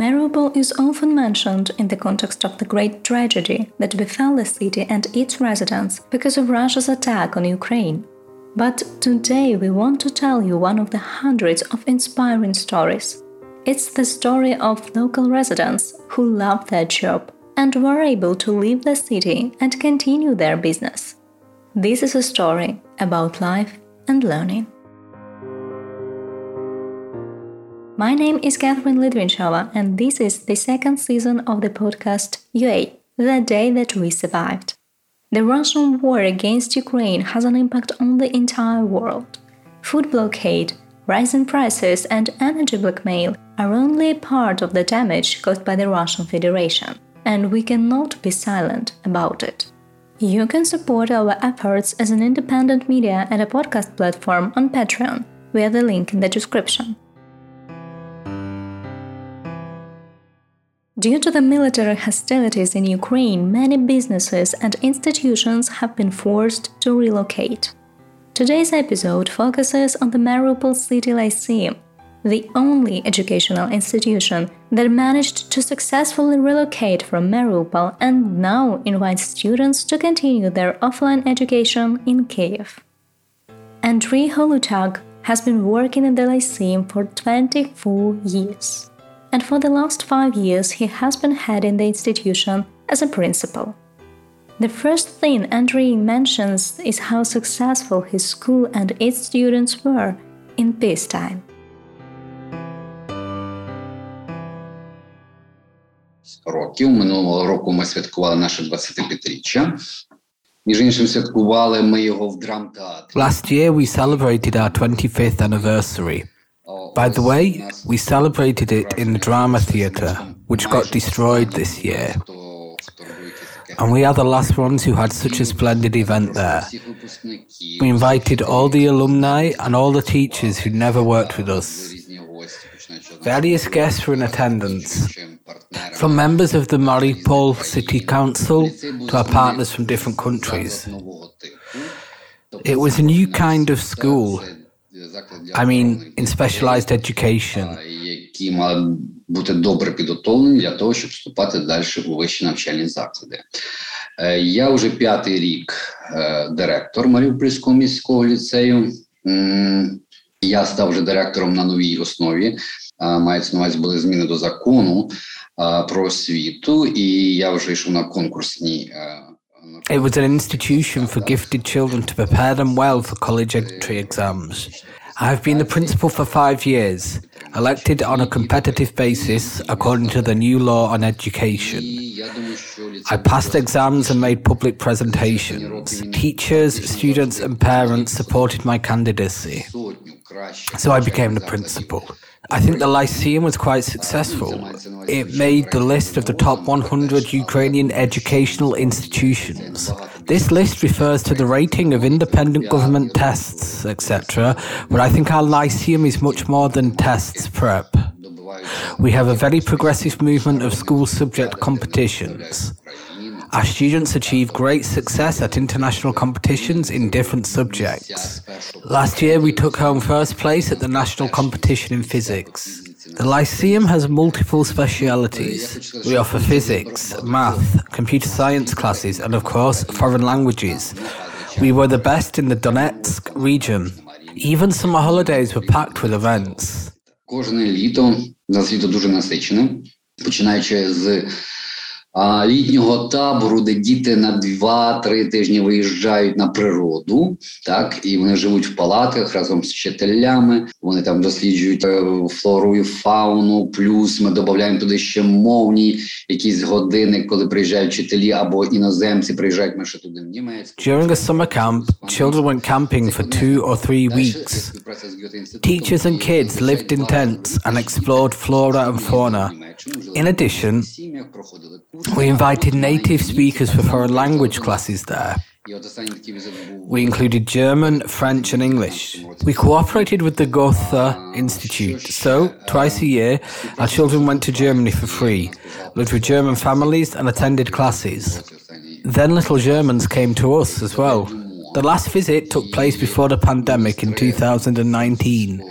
Mariupol is often mentioned in the context of the great tragedy that befell the city and its residents because of Russia's attack on Ukraine. But today we want to tell you one of the hundreds of inspiring stories. It's the story of local residents who love their job and were able to leave the city and continue their business. This is a story about life and learning. My name is Catherine Litvinchova, and this is the second season of the podcast UA, The Day That We Survived. The Russian war against Ukraine has an impact on the entire world. Food blockade, rising prices, and energy blackmail are only part of the damage caused by the Russian Federation, and we cannot be silent about it. You can support our efforts as an independent media and a podcast platform on Patreon via the link in the description. Due to the military hostilities in Ukraine, many businesses and institutions have been forced to relocate. Today's episode focuses on the Mariupol City Lyceum, the only educational institution that managed to successfully relocate from Mariupol and now invites students to continue their offline education in Kiev. Andriy Holutyag has been working in the Lyceum for 24 years and for the last five years he has been heading the institution as a principal. The first thing Andriy mentions is how successful his school and its students were in peacetime. Років минулого року ми святкували наше 25-річчя. Між іншим, святкували ми його в драмтеатрі. Last year we celebrated our 25th anniversary. By the way, we celebrated it in the Drama Theatre, which got destroyed this year. And we are the last ones who had such a splendid event there. We invited all the alumni and all the teachers who never worked with us. Various guests were in attendance, from members of the Mariupol City Council to our partners from different countries. It was a new kind of school I mean, in specialized education. які мали бути добре підготовлені для того, щоб вступати далі у вищі навчальні заклади. Я вже п'ятий рік директор Маріупольського міського ліцею. Я став вже директором на новій основі. Мається на увазі були зміни до закону про освіту, і я вже йшов на конкурсні. It was an institution for gifted children to prepare them well for college entry exams. I have been the principal for five years, elected on a competitive basis according to the new law on education. I passed exams and made public presentations. Teachers, students, and parents supported my candidacy. So I became the principal. I think the Lyceum was quite successful. It made the list of the top 100 Ukrainian educational institutions. This list refers to the rating of independent government tests, etc., but I think our Lyceum is much more than tests prep. We have a very progressive movement of school subject competitions. Our students achieve great success at international competitions in different subjects. Last year, we took home first place at the national competition in physics. The Lyceum has multiple specialities. We offer physics, math, computer science classes, and of course, foreign languages. We were the best in the Donetsk region. Even summer holidays were packed with events. Кожне літо нас літо дуже насичене, починаючи з літнього табору, де діти на 2-3 тижні виїжджають на природу, так і вони живуть в палатках разом з вчителями. Вони там досліджують флору і фауну. Плюс ми додаємо туди ще мовні якісь години, коли приїжджають вчителі або іноземці приїжджають ми ще туди в Німець. During a summer camp, children went camping for two or three weeks. Teachers and kids lived in tents and explored flora and fauna. In addition, we invited native speakers for foreign language classes there. We included German, French, and English. We cooperated with the Goethe Institute, so twice a year our children went to Germany for free, lived with German families, and attended classes. Then little Germans came to us as well. The last visit took place before the pandemic in 2019.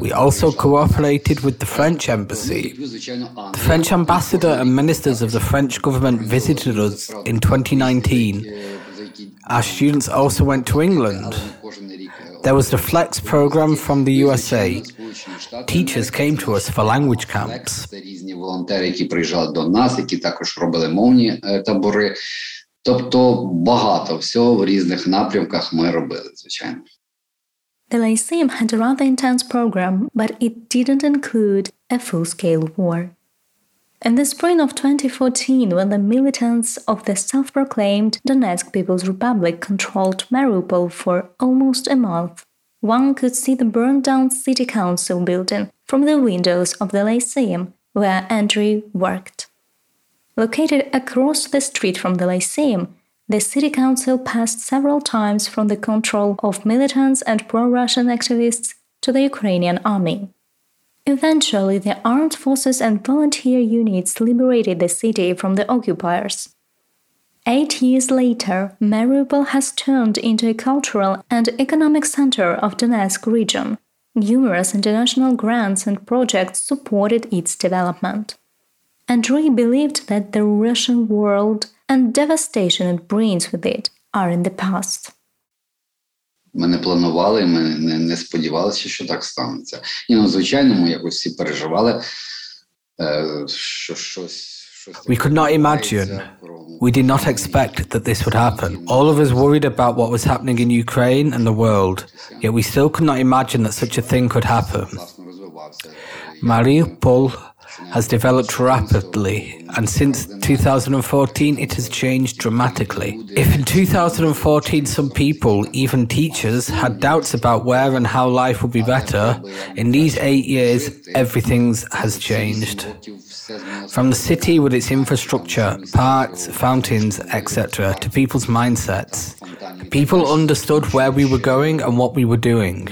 We also cooperated with the French embassy. The French ambassador and ministers of the French government visited us in 2019. Our students also went to England. There was the Flex program from the USA. Teachers came to us for language camps. Тобто багато всього в різних напрямках ми робили, звичайно. The Lyceum had a rather intense program, but it didn't include a full scale war. In the spring of 2014, when the militants of the self proclaimed Donetsk People's Republic controlled Mariupol for almost a month, one could see the burned down city council building from the windows of the Lyceum where Andriy worked. Located across the street from the Lyceum, the city council passed several times from the control of militants and pro Russian activists to the Ukrainian army. Eventually, the armed forces and volunteer units liberated the city from the occupiers. Eight years later, Mariupol has turned into a cultural and economic center of Donetsk region. Numerous international grants and projects supported its development. Andrei believed that the Russian world and devastation it brings with it are in the past. Ми не планували, ми не, не сподівалися, що так станеться. І ну, звичайно, ми якось всі переживали, що щось. We could not imagine. We did not expect that this would happen. All of us worried about what was happening in Ukraine and the world, yet we still could not imagine that such a thing could happen. Mariupol has developed rapidly, and since 2014 it has changed dramatically. If in 2014 some people, even teachers, had doubts about where and how life would be better, in these eight years everything has changed. From the city with its infrastructure, parks, fountains, etc., to people's mindsets. People understood where we were going and what we were doing.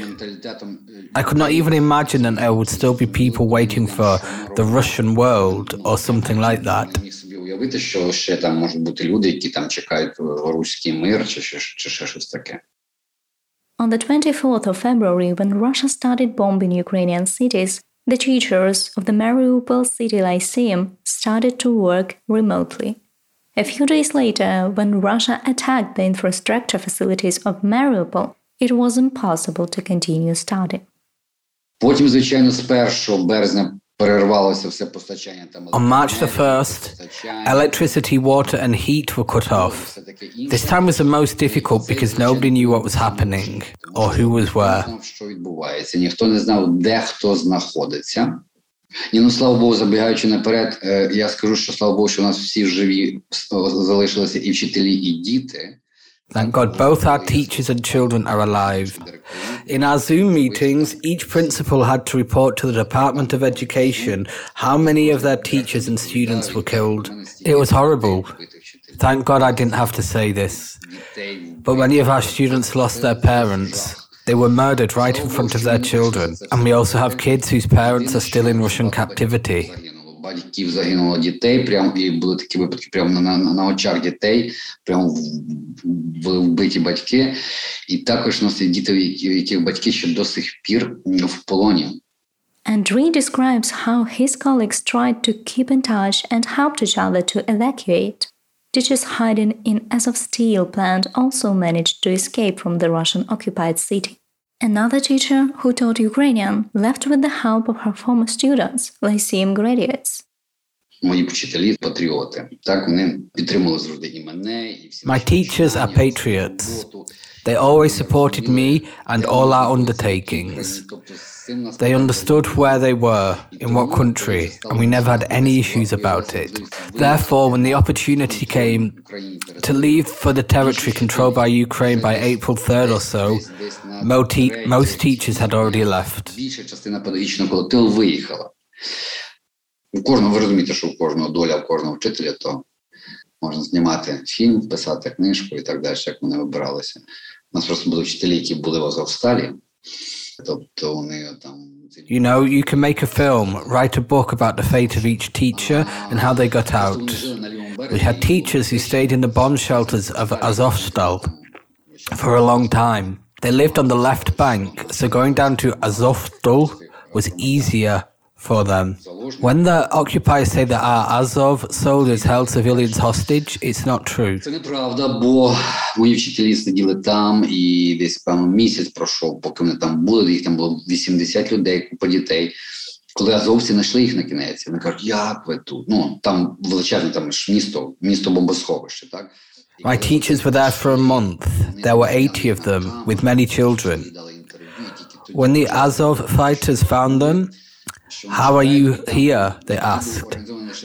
I could not even imagine that there would still be people waiting for the Russian world or something like that. On the 24th of February, when Russia started bombing Ukrainian cities, the teachers of the Mariupol City Lyceum started to work remotely. A few days later, when Russia attacked the infrastructure facilities of Mariupol, it was impossible to continue studying. Потім, звичайно, з 1 березня перервалося все постачання там. On March the 1st, electricity, water and heat were cut off. This time was the most difficult because nobody knew what was happening or who was where. Що відбувається? Ніхто не знав, де хто знаходиться. Ні, ну слава Богу, забігаючи наперед, я скажу, що слава Богу, що у нас всі живі залишилися і вчителі, і діти. Thank God both our teachers and children are alive. In our Zoom meetings, each principal had to report to the Department of Education how many of their teachers and students were killed. It was horrible. Thank God I didn't have to say this. But many of our students lost their parents. They were murdered right in front of their children. And we also have kids whose parents are still in Russian captivity батьків загинуло дітей, прям і були такі випадки прямо на, на, на очах дітей, прямо були вбиті батьки, і також у нас є діти, яких батьки ще до сих пір в полоні. Andrei describes how his colleagues tried to keep in touch and helped each other to evacuate. Teachers hiding in Azovstal plant also managed to escape from the Russian occupied city. Another teacher who taught Ukrainian left with the help of her former students, Lyceum graduates. My teachers are patriots. They always supported me and all our undertakings. They understood where they were, in what country, and we never had any issues about it. Therefore, when the opportunity came to leave for the territory controlled by Ukraine by April 3rd or so, most teachers had already left. Більша частина педагогічного колективу виїхала. У кожного ви розумієте, що у кожного доля у кожного вчителя, то можна знімати фільм, писати книжку і так далі, як вони вибиралися. У нас просто були вчителі, які були в Азовсталі, тобто вони там. you know, you can make a film, write a book about the fate of each teacher and how they got out. We had teachers who stayed in the bomb shelters of Azovstal for a long time. They lived on the left bank, so going down to Azovstal was easier for them. When the occupiers say that our Azov soldiers held civilians hostage, it's not true. Це неправда, бо мої вчителі сиділи там, і десь певно місяць пройшов, поки вони там були. Їх там було 80 людей, купа дітей. Коли азовці знайшли їх на кінець, вони кажуть, як ви тут? Ну там величезне там ж місто, місто бомбосховище, так. My teachers were there for a month. There were 80 of them, with many children. When the Azov fighters found them, how are you here? They asked.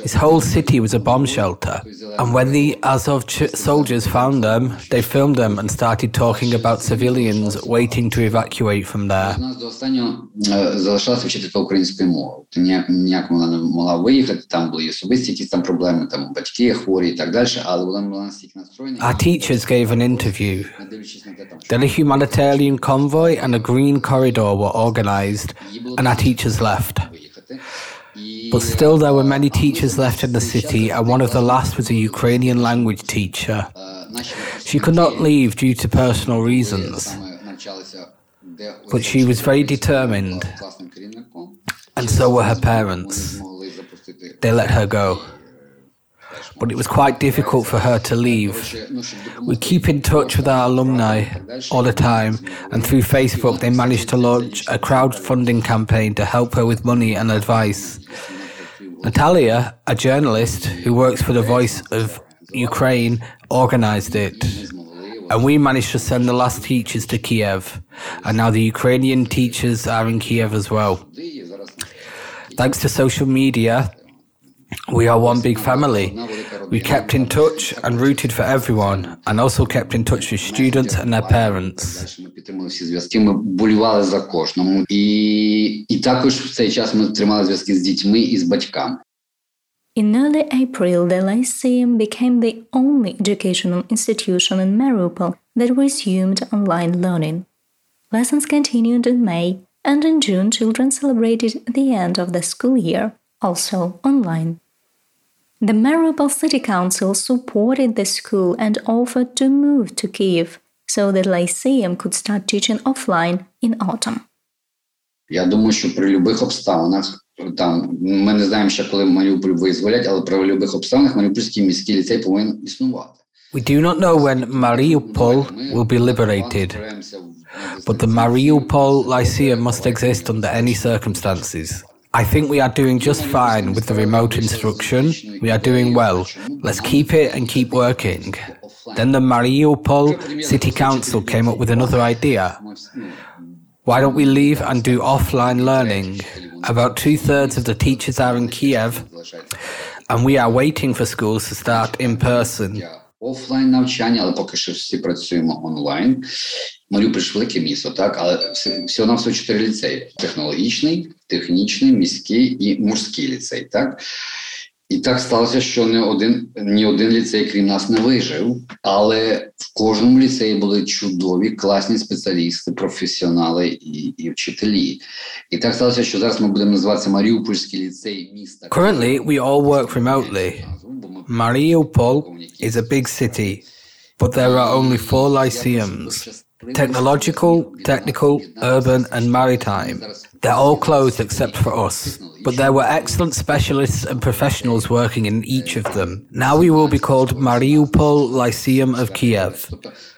This whole city was a bomb shelter. And when the Azov ch- soldiers found them, they filmed them and started talking about civilians waiting to evacuate from there. У нас до останнього е, залишалася вчителька української мови. Ти ніяк, ніяк вона не могла виїхати, там були і особисті якісь там проблеми, там батьки хворі і так далі, але вона була настільки настроєна. Our teachers gave an interview. Не дивлячись на те, там, що Then a humanitarian convoy and a green corridor were organized, and our teachers left. But still, there were many teachers left in the city, and one of the last was a Ukrainian language teacher. She could not leave due to personal reasons, but she was very determined, and so were her parents. They let her go but it was quite difficult for her to leave. We keep in touch with our alumni all the time, and through Facebook, they managed to launch a crowdfunding campaign to help her with money and advice. Natalia, a journalist who works for the Voice of Ukraine, organized it. And we managed to send the last teachers to Kiev. And now the Ukrainian teachers are in Kiev as well. Thanks to social media, we are one big family. We kept in touch and rooted for everyone, and also kept in touch with students and their parents. Далі ми підтримали всі зв'язки. Ми болювали за кожному, і, і також в цей час ми тримали зв'язки з дітьми і з батьками. In early April, the Lyceum became the only educational institution in Mariupol that resumed online learning. Lessons continued in May, and in June, children celebrated the end of the school year, also online. The Mariupol City Council supported the school and offered to move to Kiev so the Lyceum could start teaching offline in autumn. Я думаю, що при будь-яких обставинах там ми не знаємо ще, коли Маріуполь визволять, але при будь-яких обставинах Маріупольський міський ліцей повинен існувати. We do not know when Mariupol will be liberated, but the Mariupol Lyceum must exist under any circumstances. I think we are doing just fine with the remote instruction. We are doing well. Let's keep it and keep working. Then the Mariupol City Council came up with another idea. Why don't we leave and do offline learning? About two thirds of the teachers are in Kiev, and we are waiting for schools to start in person. Офлайн навчання, але поки що всі працюємо онлайн. Маріуполь ж велике місто, так, але всього на всього чотири ліцеї: технологічний, технічний, міський і мужський ліцей. Так і так сталося, що не один ні один ліцей, крім нас, не вижив. Але в кожному ліцеї були чудові, класні спеціалісти, професіонали і, і вчителі. І так сталося, що зараз ми будемо називатися Маріупольський ліцей міста. Currently, we all work remotely. Mariupol is a big city, but there are only four lyceums technological, technical, urban, and maritime. They're all closed except for us, but there were excellent specialists and professionals working in each of them. Now we will be called Mariupol Lyceum of Kiev.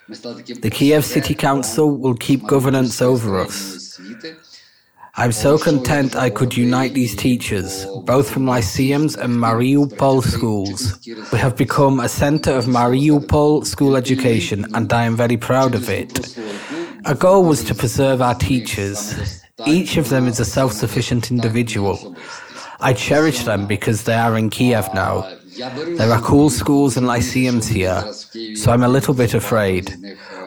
The Kiev City Council will keep governance over us. I'm so content I could unite these teachers, both from lyceums and Mariupol schools. We have become a center of Mariupol school education, and I am very proud of it. Our goal was to preserve our teachers. Each of them is a self sufficient individual. I cherish them because they are in Kiev now. There are cool schools and lyceums here, so I'm a little bit afraid.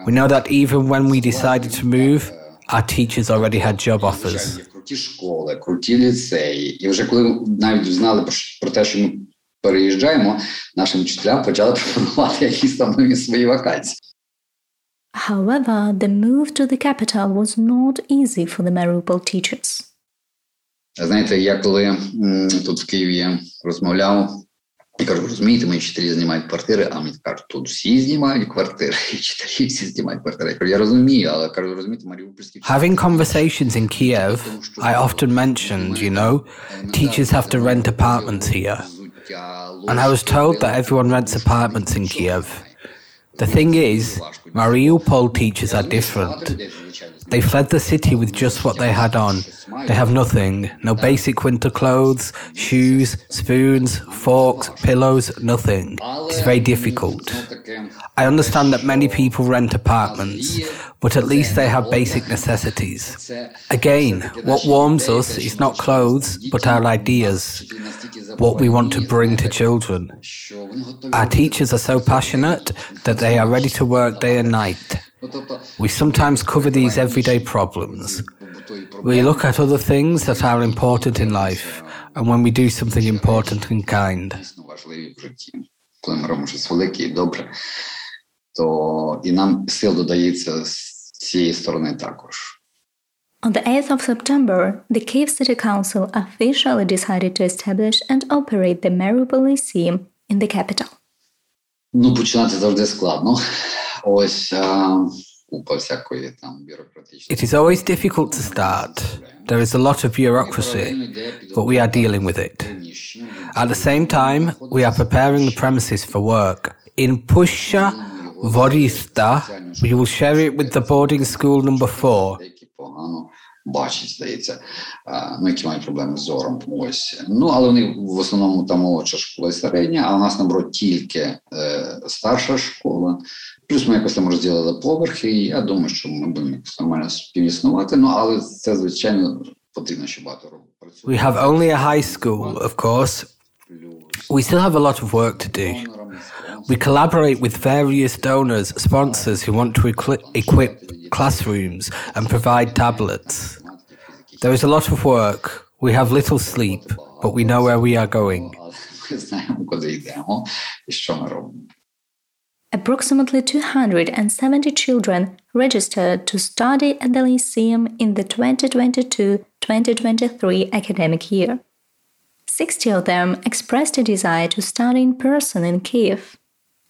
We know that even when we decided to move, our teachers already had job offers. Є круті школи, круті ліцеї. І вже коли навіть знали про, про те, що ми переїжджаємо, нашим вчителям почали пропонувати якісь там нові свої вакансії. However, the move to the capital was not easy for the Mariupol teachers. Знаєте, я коли м, тут в Києві розмовляв Я кажу, розумієте, мої вчителі знімають квартири, а мені кажуть, тут всі знімають квартири, і вчителі всі знімають квартири. Я кажу, я розумію, але кажу, розумієте, маріупольські Having conversations in Kiev, I often mentioned, you know, teachers have to rent apartments here. And I was told that everyone rents apartments in Kiev. The thing is, Mariupol teachers are different. They fled the city with just what they had on. They have nothing no basic winter clothes, shoes, spoons, forks, pillows, nothing. It's very difficult. I understand that many people rent apartments, but at least they have basic necessities. Again, what warms us is not clothes, but our ideas, what we want to bring to children. Our teachers are so passionate that they are ready to work day and night. We sometimes cover these everyday problems. We look at other things that are important in life, and when we do something important and kind. дійсно важливі в житті. Коли ми робимо щось велике і добре, то і нам сил додається з цієї сторони також. On the 8th of September, the Kiev City Council officially decided to establish and operate the Mariupol Lyceum in the capital. Ну, починати завжди складно. Ось а, купа всякої там бюрократичної. It is always difficult to start. There is a lot of bureaucracy, but we are dealing with it. At the same time, we are preparing the premises for work. In Pusha Vorista, we will share it with the boarding school number four. Бачать, здається, ну, які мають проблеми з зором. Ось. Ну, але вони в основному там молодша школа і середня, а у нас наоборот тільки е, старша школа. Плюс ми якось там розділили поверхи, і я думаю, що ми будемо якось нормально співіснувати. Ну, але це, звичайно, потрібно ще багато працювати. We have only a high school, of course. We still have a lot of work to do. We collaborate with various donors, sponsors who want to equip classrooms and provide tablets. There is a lot of work. We have little sleep, but we know where we are going. Approximately 270 children registered to study at the Lyceum in the 2022 2023 academic year. 60 of them expressed a desire to study in person in Kiev.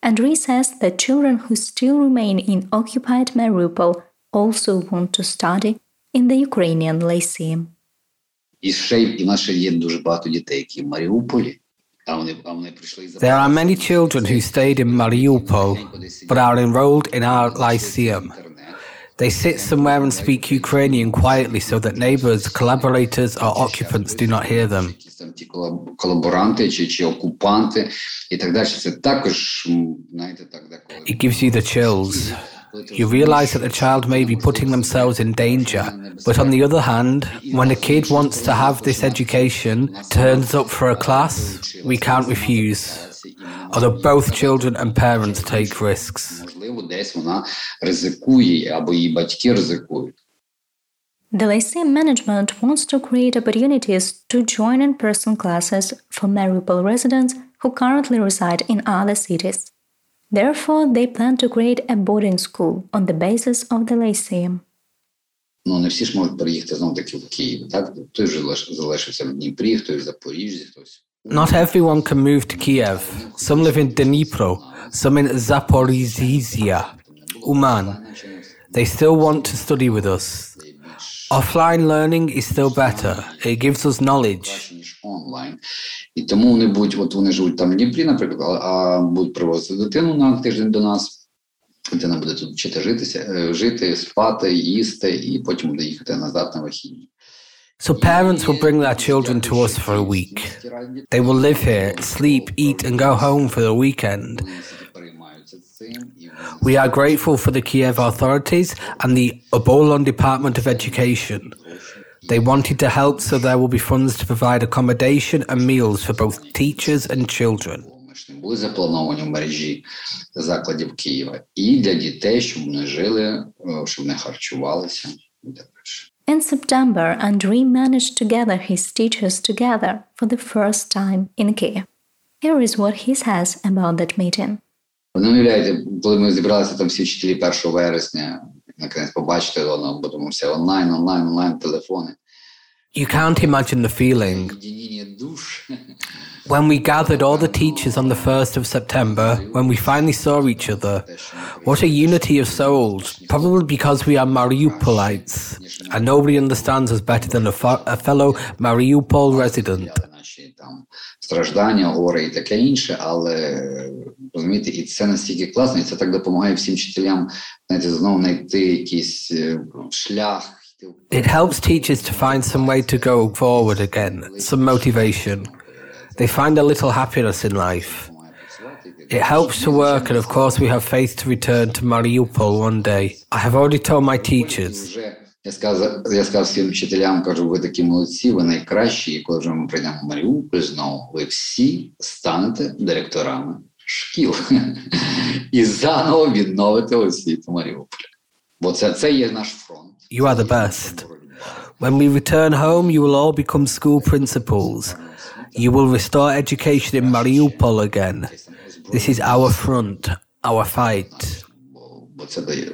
Andrei says that children who still remain in occupied Mariupol also want to study in the Ukrainian Lyceum. There are many children who stayed in Mariupol but are enrolled in our Lyceum. They sit somewhere and speak Ukrainian quietly so that neighbors, collaborators, or occupants do not hear them. It gives you the chills. You realize that the child may be putting themselves in danger, but on the other hand, when a kid wants to have this education, turns up for a class, we can't refuse. Although both children and parents take risks. The Lyceum management wants to create opportunities to join in person classes for Mariupol residents who currently reside in other cities. Therefore, they plan to create a boarding school on the basis of the Lyceum. Ну, не всі ж можуть переїхати знову таки в Київ. Так? Хтось вже лиш- залишився в Дніпрі, хтось в Запоріжжі, хтось. Not everyone can move to Kiev. Some live in Dnipro, some in Zaporizhzhia, Uman. They still want to study with us. Offline learning is still better. It gives us knowledge. краще, ніж онлайн. І тому вони будуть, от вони живуть там в Дніпрі, наприклад, а, а будуть привозити дитину на тиждень до нас. Дитина буде тут вчити житися, е, жити, спати, їсти, і потім буде їхати назад на вихідні. So parents will bring their children to us for a week. They will live here, sleep, eat, and go home for the weekend. Вони всі переймаються цим, і вони We are grateful for the Kiev authorities and the Obolon Department of Education. They wanted to help, so there will be funds to provide accommodation and meals for both teachers and children. Ми ж не були заплановані в мережі закладів Києва. І для дітей, щоб вони жили, е, щоб вони харчувалися і так далі. In September, Andriy managed to gather his teachers together for the first time in Kiev. Here is what he says about that meeting. Ви не уявляєте, коли ми зібралися там всі вчителі 1 вересня, наконець побачити одного, бо тому все онлайн, онлайн, онлайн, телефони. You can't imagine the feeling. When we gathered all the teachers on the 1st of September, when we finally saw each other, what a unity of souls, probably because we are Mariupolites, and nobody understands us better than a, fo- a fellow Mariupol resident. Страждання, горе і таке інше, але розумієте, і це настільки класно, і це так допомагає всім вчителям знаєте, знову знайти якийсь шлях. It helps teachers to find some way to go forward again, some motivation. They find a little happiness in life. It helps to work, and of course, we have faith to return to Mariupol one day. I have already told my teachers. Я сказав, я сказав всім вчителям, кажу, ви такі молодці, ви найкращі, і коли вже ми прийдемо в Маріуполь знову, ви всі станете директорами шкіл і заново відновите освіту Маріуполя. Бо це, це є наш фронт. You are the best. When we return home, you will all become school principals. You will restore education in Mariupol again. This is our front, our fight. Бо це дає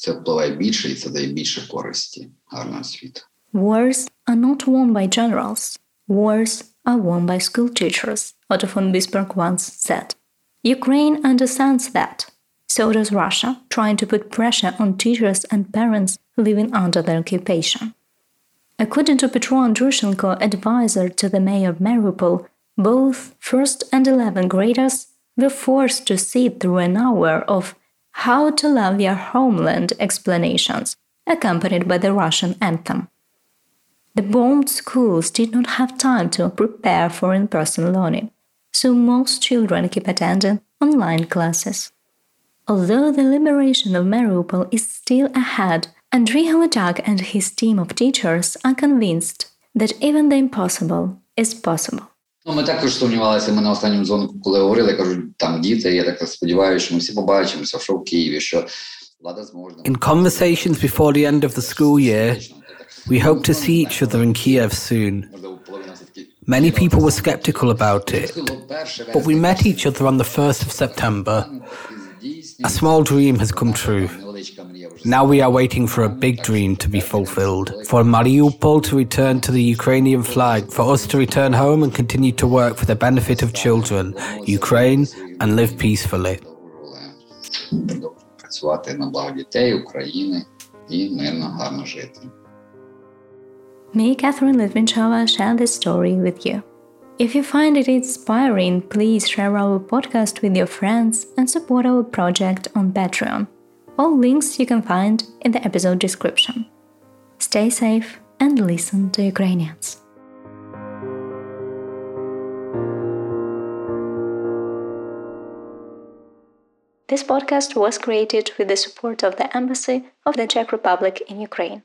це впливає більше і це дає більше користі гарного світу. Wars are not won by generals. Wars are won by school teachers, Otto von Bismarck once said. Ukraine understands that. So does Russia, trying to put pressure on teachers and parents living under the occupation. According to Petro Andriushchenko, advisor to the mayor of Mariupol, both first and 11th graders were forced to sit through an hour of how to love your homeland explanations, accompanied by the Russian anthem. The bombed schools did not have time to prepare for in person learning, so most children keep attending online classes. Although the liberation of Mariupol is still ahead, Andriy Holodak and his team of teachers are convinced that even the impossible is possible. Ну, ми також сумнівалися. Ми на останньому дзвонику, коли говорили, кажуть, там діти. Я так сподіваюся, що ми всі побачимося, що в Києві, що влада зможе. In conversations before the end of the school year, we hope to see each other in Kiev soon. Many people were skeptical about it, but we met each other on the 1st of September. A small dream has come true. Now we are waiting for a big dream to be fulfilled, for Mariupol to return to the Ukrainian flag, for us to return home and continue to work for the benefit of children, Ukraine, and live peacefully. Працювати на благо дітей, України і мирно, гарно жити. Me, Catherine Litvinchova, share this story with you. If you find it inspiring, please share our podcast with your friends and support our project on Patreon. All links you can find in the episode description. Stay safe and listen to Ukrainians. This podcast was created with the support of the Embassy of the Czech Republic in Ukraine.